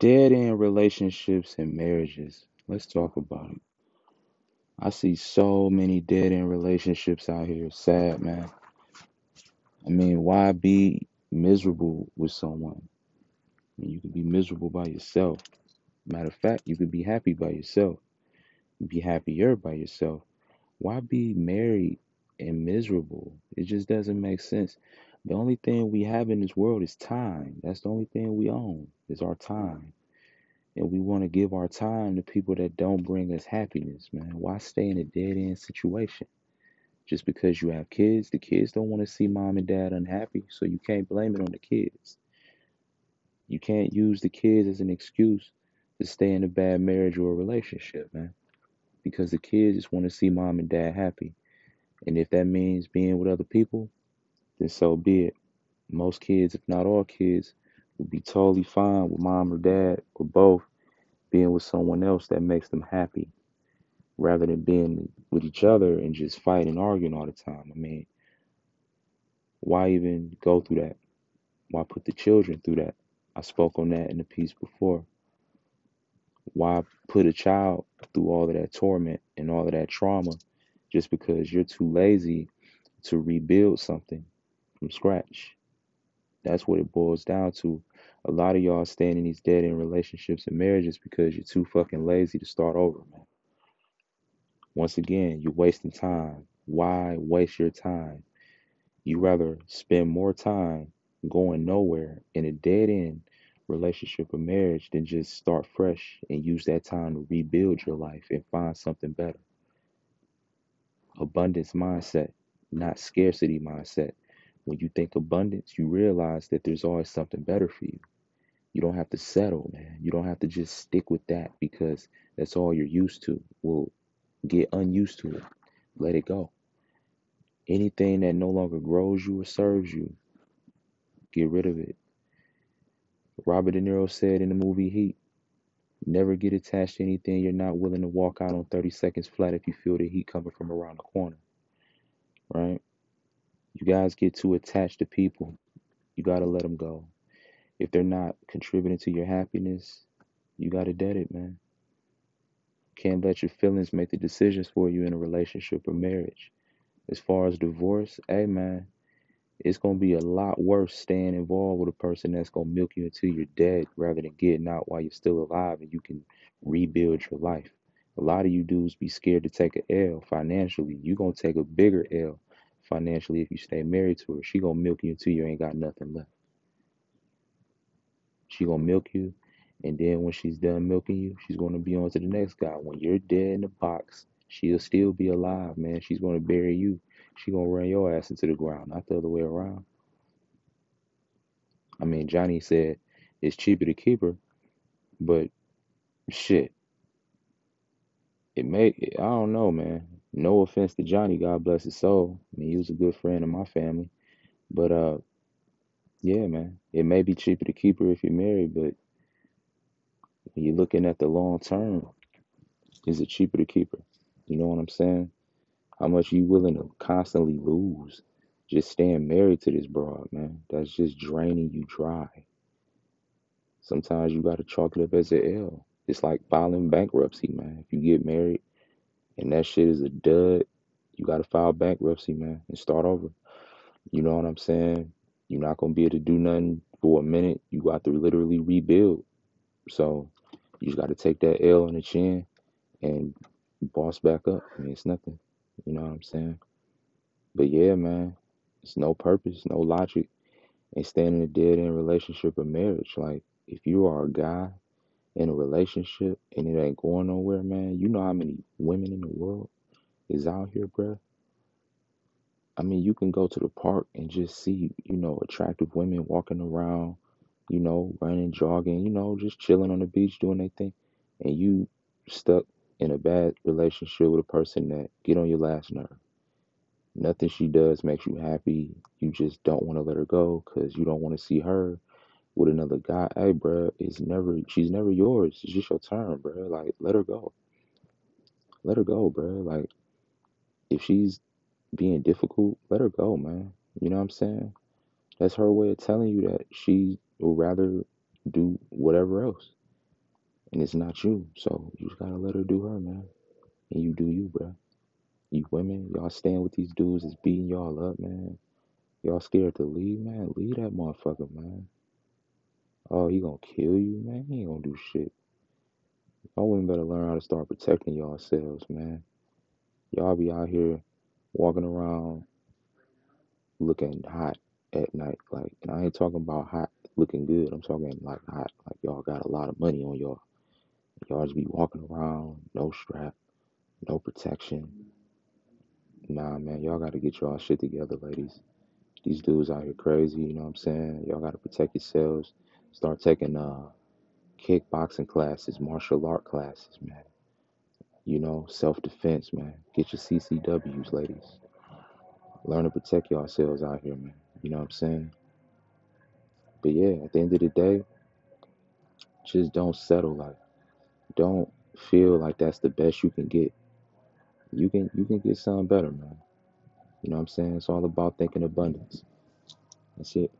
Dead end relationships and marriages. Let's talk about it. I see so many dead end relationships out here. Sad, man. I mean, why be miserable with someone? I mean, you can be miserable by yourself. Matter of fact, you could be happy by yourself. Be happier by yourself. Why be married and miserable? It just doesn't make sense. The only thing we have in this world is time. That's the only thing we own is our time. And we want to give our time to people that don't bring us happiness, man. Why stay in a dead end situation? Just because you have kids, the kids don't want to see mom and dad unhappy, so you can't blame it on the kids. You can't use the kids as an excuse to stay in a bad marriage or a relationship, man. Because the kids just want to see mom and dad happy. And if that means being with other people, then so be it. Most kids, if not all kids, would be totally fine with mom or dad or both being with someone else that makes them happy rather than being with each other and just fighting and arguing all the time. I mean, why even go through that? Why put the children through that? I spoke on that in the piece before. Why put a child through all of that torment and all of that trauma just because you're too lazy to rebuild something from scratch? That's what it boils down to. A lot of y'all staying in these dead end relationships and marriages because you're too fucking lazy to start over, man. Once again, you're wasting time. Why waste your time? You rather spend more time going nowhere in a dead end relationship or marriage than just start fresh and use that time to rebuild your life and find something better. Abundance mindset, not scarcity mindset. When you think abundance, you realize that there's always something better for you. You don't have to settle, man. You don't have to just stick with that because that's all you're used to. Well, get unused to it. Let it go. Anything that no longer grows you or serves you, get rid of it. Robert De Niro said in the movie Heat, never get attached to anything you're not willing to walk out on 30 seconds flat if you feel the heat coming from around the corner, right? You guys get too attached to people. You got to let them go. If they're not contributing to your happiness, you got to dead it, man. Can't let your feelings make the decisions for you in a relationship or marriage. As far as divorce, hey, man, it's going to be a lot worse staying involved with a person that's going to milk you until you're dead rather than getting out while you're still alive and you can rebuild your life. A lot of you dudes be scared to take a L financially. You're going to take a bigger L financially if you stay married to her. She to milk you until you ain't got nothing left. She to milk you and then when she's done milking you, she's to be on to the next guy. When you're dead in the box, she'll still be alive, man. She's to bury you. She to run your ass into the ground, not the other way around. I mean, Johnny said it's cheaper to keep her, but shit, it may, I don't know, man. No offense to Johnny, God bless his soul. I mean, he was a good friend of my family. But, uh, yeah, man, it may be cheaper to keep her if you're married, but when you're looking at the long term, is it cheaper to keep her? You know what I'm saying? How much you willing to constantly lose just staying married to this broad, man? That's just draining you dry. Sometimes you gotta chalk it up as a L. It's like filing bankruptcy, man. If you get married and that shit is a dud, you gotta file bankruptcy, man, and start over. You know what I'm saying? You're not gonna be able to do nothing for a minute. You got to literally rebuild. So you just gotta take that L on the chin and boss back up. I mean, it's nothing. You know what I'm saying? But yeah, man, it's no purpose, no logic staying in a dead end relationship or marriage. Like, if you are a guy in a relationship and it ain't going nowhere, man, you know how many women in the world is out here, bruh? I mean, you can go to the park and just see, you know, attractive women walking around, you know, running, jogging, you know, just chilling on the beach doing their thing. And you stuck in a bad relationship with a person that get on your last nerve. Nothing she does makes you happy. You just don't want to let her go because you don't want to see her with another guy. Hey, bro, it's never she's never yours. It's just your turn, bro. Like, let her go. Let her go, bro. Like, if she's being difficult, let her go, man. You know what I'm saying? That's her way of telling you that she would rather do whatever else. And it's not you. So you just gotta let her do her, man. And you do you, bruh. You women, y'all stand with these dudes that's beating y'all up, man. Y'all scared to leave, man. Leave that motherfucker, man. Oh, he gonna kill you, man. He ain't gonna do shit. Y'all women better learn how to start protecting yourselves, man. Y'all be out here walking around looking hot at night. Like, and I ain't talking about hot looking good. I'm talking like hot, like y'all got a lot of money on y'all. Y'all just be walking around, no strap, no protection. Nah, man, y'all got to get y'all shit together, ladies. These dudes out here crazy, you know what I'm saying? Y'all got to protect yourselves. Start taking uh kickboxing classes, martial art classes, man. You know, self defense, man. Get your CCWs, ladies. Learn to protect yourselves out here, man. You know what I'm saying? But yeah, at the end of the day, just don't settle. Like, don't feel like that's the best you can get. You can you can get something better, man. You know what I'm saying? It's all about thinking abundance. That's it.